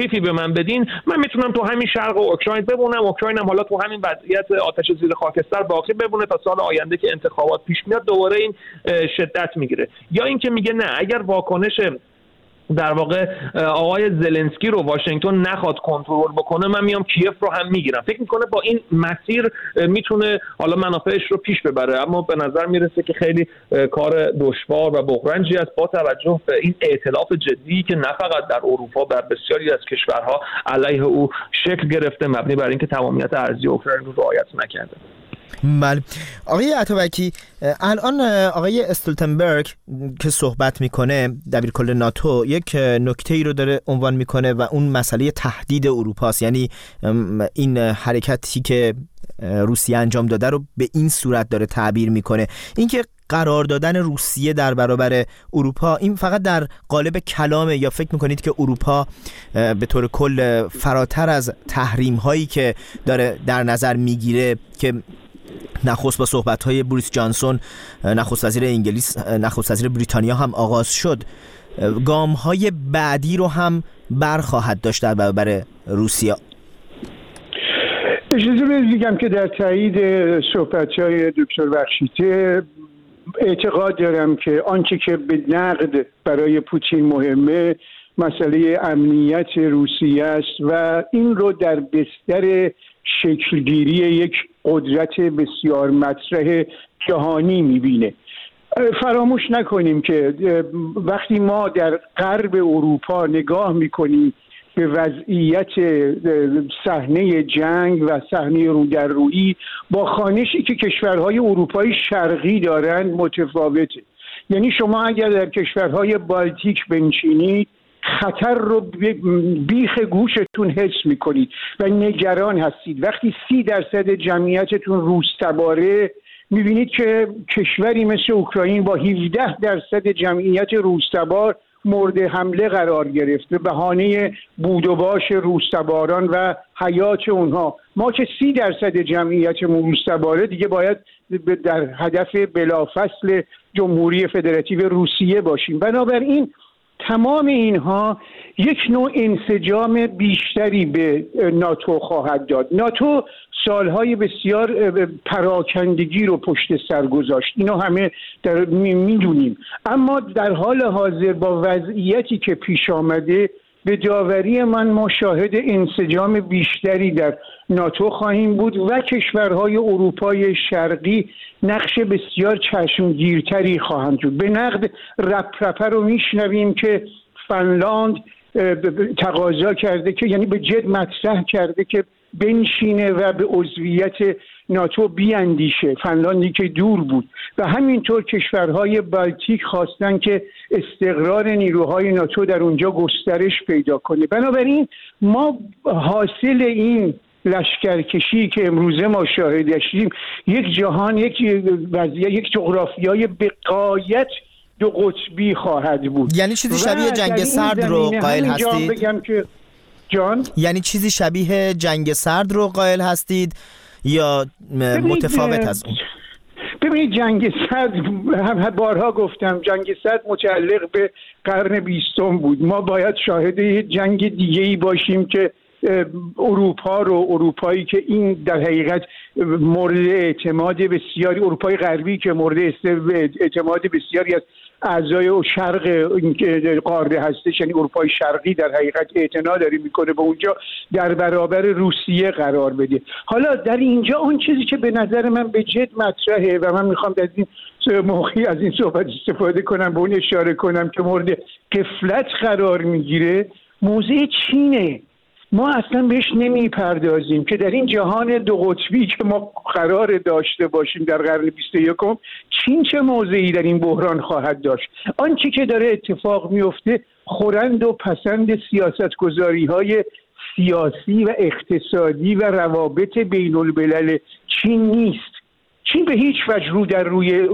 تخفیفی به من بدین من می‌تونم تو همین شرق و اوکراین بمونم. هم حالا تو همین وضعیت آتش زیر خاکستر باقی بمونه تا سال آینده که انتخابات پیش میاد دوباره این شدت می‌گیره. یا اینکه میگه نه اگر واکنش در واقع آقای زلنسکی رو واشنگتن نخواد کنترل بکنه من میام کیف رو هم می‌گیرم. فکر می‌کنه با این مسیر می‌تونه حالا منافعش رو پیش ببره. اما به نظر می‌رسه که خیلی کار دشوار و بغرنجی است. با توجه به این ائتلاف جدی که نه فقط در اروپا در بسیاری از کشورها علیه او شکل گرفته مبنی بر اینکه تمامیت ارضی اوکراین رو رعایت نکرده. بله. آقای عطابکی الان آقای استولتنبرگ که صحبت می‌کنه دبیر کل ناتو یک نکته ای رو داره عنوان می‌کنه و اون مسئله تهدید اروپاست. یعنی این حرکتی که روسیه انجام داده رو به این صورت داره تعبیر می‌کنه. اینکه قرار دادن روسیه در برابر اروپا این فقط در قالب کلامه یا فکر می‌کنید که اروپا به طور کل فراتر از تحریم هایی که داره در نظر می‌گیره که نخست با صحبت های بوریس جانسون نخست وزیر انگلیس نخست وزیر بریتانیا هم آغاز شد. گام های بعدی رو هم برخواهد داشت در برابر روسیه. اجازه بگم که در تایید صحبت های دکتر بخشیته اعتقاد دارم که آنچه که به نقد برای پوتین مهمه مسئله امنیت روسیه است و این رو در بستر شکلگیری یک قدرت بسیار مطرح جهانی می‌بینه. فراموش نکنیم که وقتی ما در غرب اروپا نگاه می‌کنیم به وضعیت صحنه جنگ و صحنه رو در روی با خانشی که کشورهای اروپایی شرقی دارن متفاوته. یعنی شما اگر در کشورهای بالتیک بنشینید خطر رو بیخ گوشتون حس می‌کنید و نگران هستید. وقتی سی درصد جمعیتتون روستباره می‌بینید که کشوری مثل اوکراین با 17 درصد جمعیت روستبار مورد حمله قرار گرفت به بهانه بود و باش روستباران و حیات اونها. ما که سی درصد جمعیتمون روستباره دیگه باید در هدف بلافصل جمهوری فدراتیو روسیه باشیم. بنابراین تمام اینها یک نوع انسجام بیشتری به ناتو خواهد داد. ناتو سالهای بسیار پراکندگی رو پشت سر گذاشت. اینو همه در می‌دونیم. اما در حال حاضر با وضعیتی که پیش آمده به داوری من ما شاهد انسجام بیشتری در ناتو خواهیم بود و کشورهای اروپای شرقی نقش بسیار چشمگیرتری خواهند بود. به نقد رپ رو میشنویم که فنلاند تقاضا کرده که یعنی به جد مطرح کرده که بنشینه و به عضویت ناتو بیاندیشه. فنلاندی که دور بود. و همینطور کشورهای بالتیک خواستن که استقرار نیروهای ناتو در اونجا گسترش پیدا کنه. بنابراین ما حاصل این لشکرکشی که امروزه ما شاهدشیم یک جهان یک یک جغرافیای بقایت دو قطبی خواهد بود. یعنی چیزی شبیه جنگ سرد رو قائل هستید؟ بگم که جان؟ یعنی چیزی شبیه جنگ سرد رو قائل هستید یا متفاوت از اون؟ ببینید جنگ سرد هم بارها گفتم جنگ سرد متعلق به قرن بیستم بود. ما باید شاهد جنگ دیگه ای باشیم که اروپا رو اروپایی که این در حقیقت مورد اعتماد بسیاری اروپای غربی که مورد اعتماد بسیاری از اعضای و شرق قاره هستش یعنی اروپای شرقی در حقیقت اعتنا داری می‌کنه به اونجا در برابر روسیه قرار بده. حالا در اینجا اون چیزی که به نظر من به جد مطرحه و من می‌خوام از این موقعی از این صحبت استفاده کنم به اون اشاره کنم که مورد قفلت قرار می‌گیره موضع چینه. ما اصلا بهش نمی‌پردازیم که در این جهان دو قطبی که ما قرار داشته باشیم در قرن 21 چین چه موضعی در این بحران خواهد داشت؟ آنچه که داره اتفاق میفته خورند و پسند سیاست گذاری های سیاسی و اقتصادی و روابط بین الملل چین نیست. چین به هیچ وجه رو در روی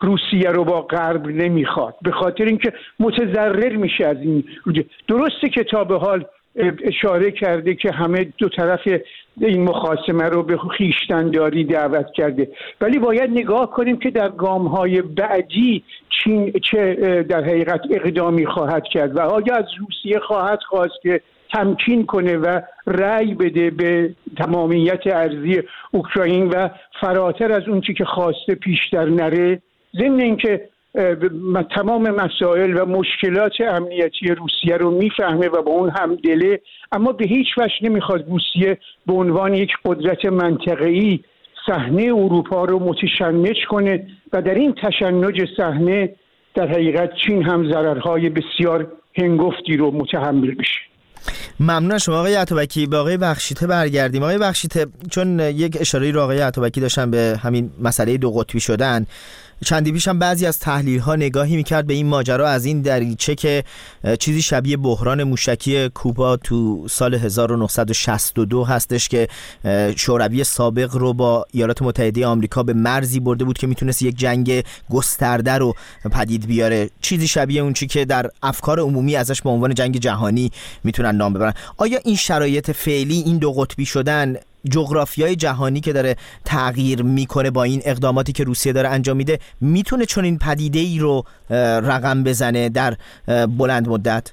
روسیه رو با غرب نمی‌خواد به خاطر اینکه متضرر میشه از این. درسته که تا به حال اشاره کرده که همه دو طرف این مخاسمه رو به خیشتنداری دعوت کرده. ولی باید نگاه کنیم که در گام های بعدی چین چه در حقیقت اقدامی خواهد کرد و آیا از روسیه خواهد خواست که تمکین کنه و رأی بده به تمامیت ارزی اوکراین و فراتر از اون چی که خواسته پیشتر نره. ضمن اینکه تمام مسائل و مشکلات امنیتی روسیه رو می‌فهمه و با اون هم دله اما به هیچ وجه نمی‌خواد روسیه به عنوان یک قدرت منطقه‌ای صحنه اروپا رو متشنج کنه و در این تشنج صحنه در حقیقت چین هم ضررهای بسیار هنگفتی رو متحمل بشه. ممنون شما آقای عطابکی. به آقای بخشیته برگردیم. آقای بخشیته چون یک اشاره رو آقای عطابکی داشتن به همین مسئله دو قطبی شدن چندی پیش هم بعضی از تحلیل ها نگاهی می‌کرد به این ماجرا از این دریچه که چیزی شبیه بحران موشکی کوبا تو سال 1962 هستش که شوروی سابق رو با ایالات متحده آمریکا به مرزی برده بود که می‌تونست یک جنگ گسترده رو پدید بیاره. چیزی شبیه اون چی که در افکار عمومی ازش به عنوان جنگ جهانی می‌تونن نام ببرن. آیا این شرایط فعلی این دو قطبی شدن جغرافیای جهانی که داره تغییر می‌کنه با این اقداماتی که روسیه داره انجام میده می‌تونه چون این پدیده ای رو رقم بزنه در بلند مدت؟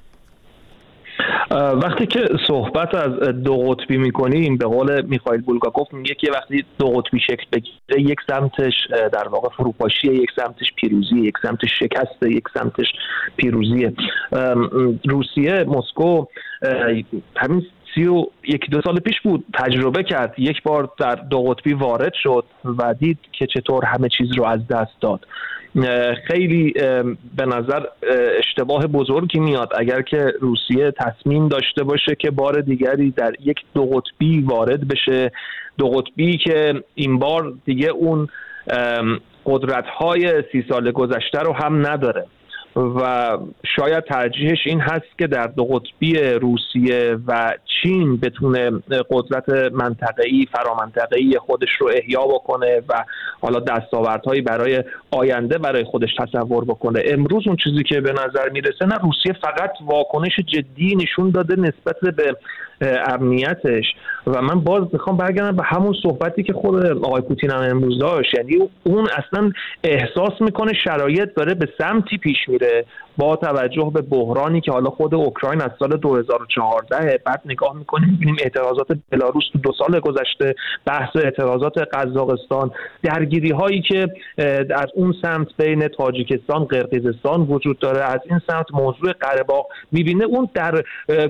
وقتی که صحبت از دو قطبی می‌کنیم به قول میخائیل بولگاکوف میگه که وقتی دو قطبی شکل بگیره یک سمتش در واقع فروپاشی یک سمتش پیروزی یک سمتش شکست یک سمتش پیروزیه روسیه مسکو همین سی و یک دو سال پیش بود تجربه کرد. یک بار در دو قطبی وارد شد و دید که چطور همه چیز رو از دست داد. خیلی به نظر اشتباه بزرگی میاد. اگر که روسیه تصمیم داشته باشه که بار دیگری در یک دو قطبی وارد بشه دو قطبی که این بار دیگه اون قدرت های سی سال گذشته رو هم نداره. و شاید ترجیحش این هست که در دو قطبی روسیه و چین بتونه قدرت منطقه‌ای فرامنطقه‌ای خودش رو احیا بکنه و حالا دستاوردهایی برای آینده برای خودش تصور بکنه. امروز اون چیزی که به نظر می‌رسه نه روسیه فقط واکنش جدی نشون داده نسبت به امنیتش. و من باز می‌خوام برگردم به همون صحبتی که خود آقای پوتین هم امروز داشت. یعنی اون اصلا احساس می‌کنه شرایط داره به سمتی پیش میره با توجه به بحرانی که حالا خود اوکراین از سال 2014 بعد نگاه می‌کنیم می‌بینیم اعتراضات بلاروس تو دو سال گذشته بحث اعتراضات قزاقستان درگیری هایی که از اون سمت بین تاجیکستان قرقیزستان وجود داره از این سمت موضوع قره می‌بینه. اون در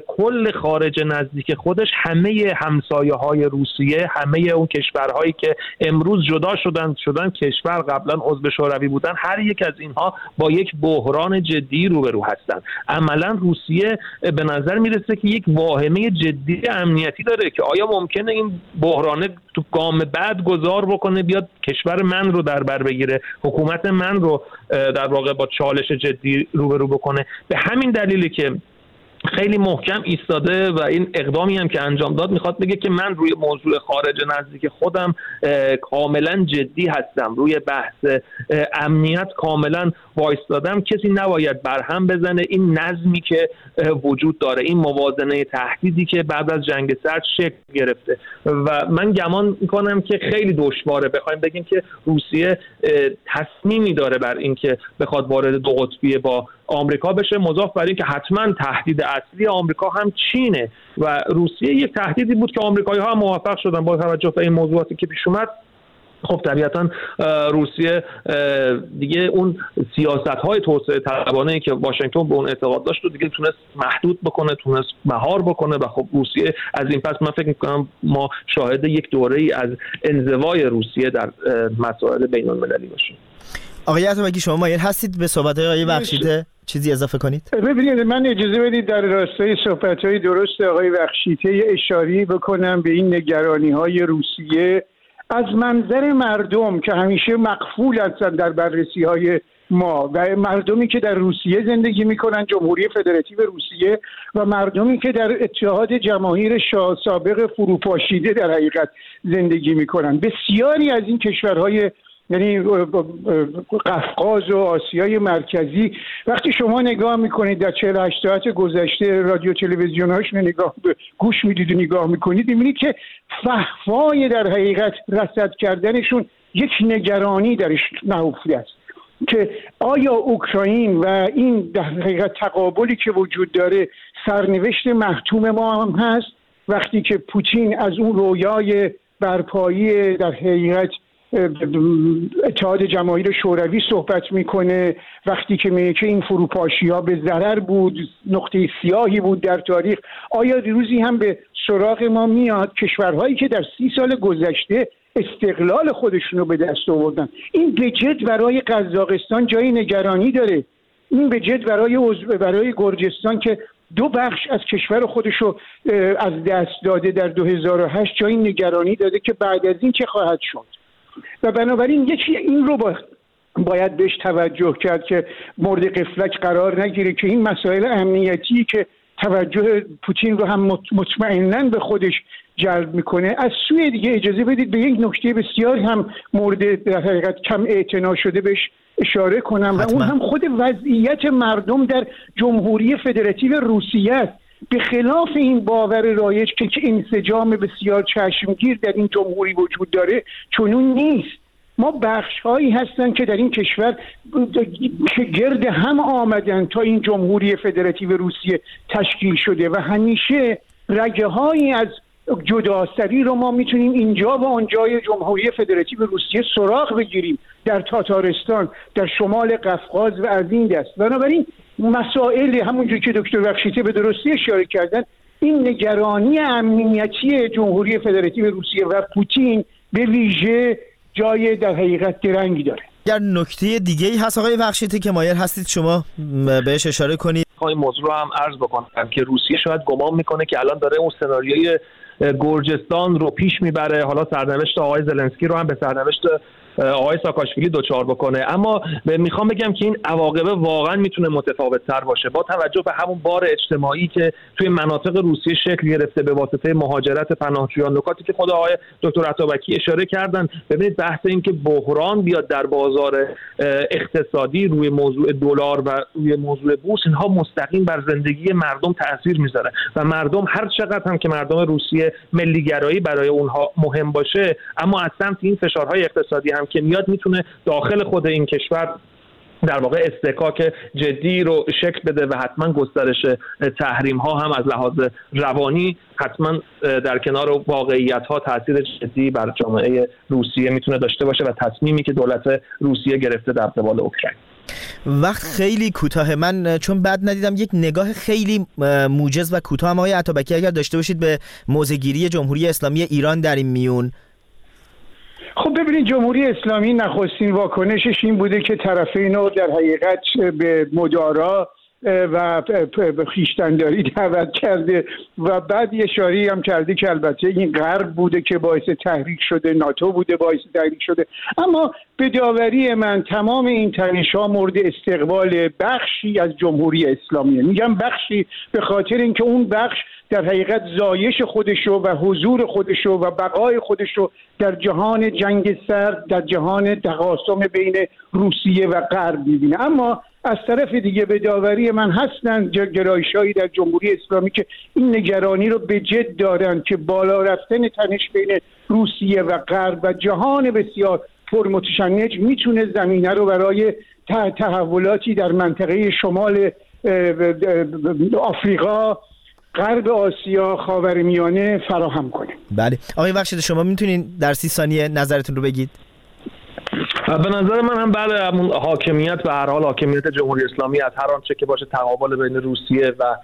کل خارج نزدیک خودش همه همسایه های روسیه همه اون کشورهایی که امروز جدا شدن شدن کشور قبلا عضو شوروی بودن هر یک از اینها با یک بحران جدی روبرو هستن. عملا روسیه به نظر می‌رسه که یک واهمه جدی امنیتی داره که آیا ممکنه این بحرانه تو گام بعد گذار بکنه بیاد کشور من رو در بر بگیره حکومت من رو در واقع با چالش جدی روبرو بکنه؟ به همین دلیلی که خیلی محکم ایستاده و این اقدامی هم که انجام داد می‌خواد بگه که من روی موضوع خارج نزدیک خودم کاملا جدی هستم. روی بحث امنیت کاملا وایستادم. کسی نباید برهم بزنه. این نظمی که وجود داره این موازنه تهدیدی که بعد از جنگ سرد شکل گرفته. و من گمان می‌کنم که خیلی دشواره. بخوایم بگیم که روسیه تصمیمی داره بر اینکه بخواد وارد دو قطبی با آمریکا بشه مضاف بر اینکه حتما تهدید اصلی آمریکا هم چینه و روسیه یک تهدیدی بود که آمریکایی ها هم موفق شدن با توجه به این موضوعاتی که پیش اومد. خب طبیعتا روسیه دیگه اون سیاست های توسعه طلبانه که واشنگتن به اون اعتقاد داشت و دیگه تونست محدود بکنه تونست مهار بکنه و خب روسیه از این پس من فکر می‌کنم ما شاهد یک دوره ای از انزوای روسیه در مسائل بین المللی باشیم. آقای عطابکی شما مایل هستید به صحبت های بخشیده؟ چیزی اضافه کنید؟ ببینید من اجازه بدید در راستای صحبت های درست آقای بخشیته اشاری بکنم به این نگرانی های روسیه. از منظر مردم که همیشه مقفول هستند در بررسی های ما و مردمی که در روسیه زندگی می‌کنن جمهوری فدراتیو روسیه و مردمی که در اتحاد جماهیر شاه سابق فروپاشیده در حقیقت زندگی می‌کنن. بسیاری از این کشورهای یعنی قفقاز و آسیای مرکزی. وقتی شما نگاه می‌کنید در 48 ساعت گذشته رادیو تلویزیون هاش نگاه گوش می‌دید و نگاه می‌کنید می‌بینید که فهفای در حقیقت رصد کردنشون یک نگرانی درش نهفته است. که آیا اوکراین و این در حقیقت تقابلی که وجود داره سرنوشت محتوم ما هم هست؟ وقتی که پوتین از اون رویای برپایی در حقیقت اتحاد جماهیر شوروی صحبت می‌کنه. وقتی که میگه که این فروپاشی ها به ضرر بود نقطه سیاهی بود در تاریخ آیا روزی هم به سراغ ما میاد کشورهایی که در سی سال گذشته استقلال خودشون رو به دست آوردن؟ این به جد برای قزاقستان جای نگرانی داره. این به جد برای برای گرجستان که دو بخش از کشور خودش رو از دست داده در 2008 جای نگرانی داده که بعد از این چه خواهد شد؟ و بنابراین یکی این رو با باید بهش توجه کرد که مورد قفلک قرار نگیره که این مسائل امنیتی که توجه پوتین رو هم مطمئنا به خودش جلب می‌کنه از سوی دیگه اجازه بدید به یک نکته بسیار هم مورد در حقیقت کم اعتنا شده بهش اشاره کنم و اون هم خود وضعیت مردم در جمهوری فدراتیو روسیه است. به خلاف این باور رایج که انسجام بسیار چشمگیر در این جمهوری وجود داره چونون نیست. ما بخش هایی هستن که در این کشور گرد هم آمدن تا این جمهوری فدراتیو روسیه تشکیل شده و همیشه رگه هایی از جداسری رو ما می‌تونیم اینجا و آنجای جمهوری فدراتیو روسیه سراغ بگیریم. در تاتارستان در شمال قفقاز و از این دست. بنابراین مسائل همونجور که دکتر بخشیته به درستی اشاره کردن این نگرانی امنیتی جمهوری فدراتیو روسیه و پوتین به ویژه جای در حقیقت درنگی داره. در نکته دیگه ای هست آقای بخشیته که مایل هستید شما بهش اشاره کنید. این موضوع رو هم عرض بکنم که روسیه شاید گمان می‌کنه که الان داره اون سناریوی گرجستان رو پیش می‌بره. حالا سرنوشت آقای زلنسکی رو هم به سرنوشت آقای ساکاشویلی دوچار بکنه. اما می‌خوام بگم که این عواقب واقعا می‌تونه متفاوت تر باشه. با توجه به همون بار اجتماعی که توی مناطق روسیه شکل گرفته به واسطه مهاجرت پناهجویان نکاتی که خود آقای دکتر عطابکی اشاره کردن ببینید بحث این که بحران بیاد در بازار اقتصادی روی موضوع دلار و روی موضوع بورس اینها مستقیم بر زندگی مردم تاثیر می‌ذاره و مردم هر چقدر هم که مردم روسیه ملیگرایی برای اونها مهم باشه اما از سمت این فشارهای اقتصادی هم که میاد می‌تونه داخل خود این کشور در واقع استکاک جدی رو شکل بده و حتما گسترش تحریم ها هم از لحاظ روانی حتما در کنار واقعیت ها تاثیر جدی بر جامعه روسیه می‌تونه داشته باشه و تصمیمی که دولت روسیه گرفته در قبال اوکراین. وقت خیلی کوتاه. من چون بد ندیدم یک نگاه خیلی موجز و کوتاه هم آقای عطابکی اگر داشته باشید به موزگیری جمهوری اسلامی ایران در این میون. خب ببینید جمهوری اسلامی نخستین واکنشش این بوده که طرفین رو در حقیقت به مدارا و خیشتنداری دعوت کرده و بعد یه شاری هم کرده که البته این غرب بوده که باعث تحریک شده ناتو بوده باعث تحریک شده. اما به داوری من تمام این تنش ها مورد استقبال بخشی از جمهوری اسلامیه. میگم بخشی به خاطر اینکه اون بخش در حقیقت زایش خودشو و حضور خودشو و بقای خودشو در جهان جنگ سرد در جهان تقاسم بین روسیه و غرب می‌بینه. اما از طرف دیگه به داوری من هستند گرایشهایی در جمهوری اسلامی که این نگرانی رو به جد دارن که بالا رفتن تنش بین روسیه و غرب و جهان بسیار پرمتشنج می‌تونه زمینه رو برای تحولاتی در منطقه شمال آفریقا غرب آسیا خاورمیانه فراهم کنه بله. آقای بخشید شما می‌تونین در سی ثانیه نظرتون رو بگید؟ به نظر من هم بعد حاکمیت به هر حال حاکمیت جمهوری اسلامی از هر آنچه که باشه تقابل بین روسیه و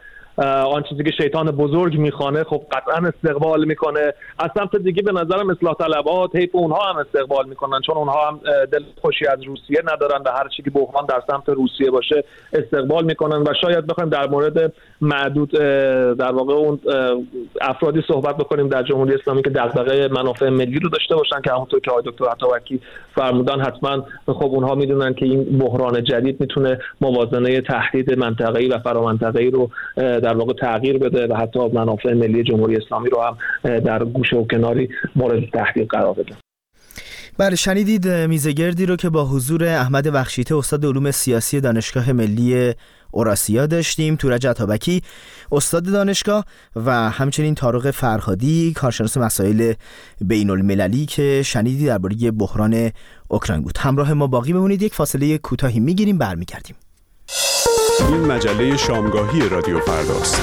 آن چیزی که شیطان بزرگ می‌خوانه خب قطعا استقبال می‌کنه. از سمت دیگه به نظرم اصلاح طلبات حیف اونها هم استقبال می‌کنن چون اونها هم دل خوشی از روسیه ندارن و هر چی که بحران در سمت روسیه باشه استقبال می‌کنن و شاید بخوایم در مورد معدود در واقع اون افرادی صحبت بکنیم در جمهوری اسلامی که دغدغه منافع ملی رو داشته باشن که همونطور که آقای دکتر عطاوکی فرمودن حتما خب اونها می‌دونن که این بحران جدید می‌تونه موازنه تهدید منطقه‌ای و فرامنطقه‌ای رو در واقع تغییر بده و حتی منافع ملی جمهوری اسلامی رو هم در گوشه و کناری مورد تهدید قرار بده. بله شنیدید میزگردی رو که با حضور احمد بخشیته استاد علوم سیاسی دانشگاه ملی اوراسیا داشتیم تورج عطابکی استاد دانشگاه و همچنین تارق فرهادی کارشناس مسائل بین المللی که شنیدی درباره بحران اوکراین بود. همراه ما باقی بمونید. یک فاصله کوتاهی می‌گیریم برمیگردیم. این مجله شامگاهی رادیو فرداست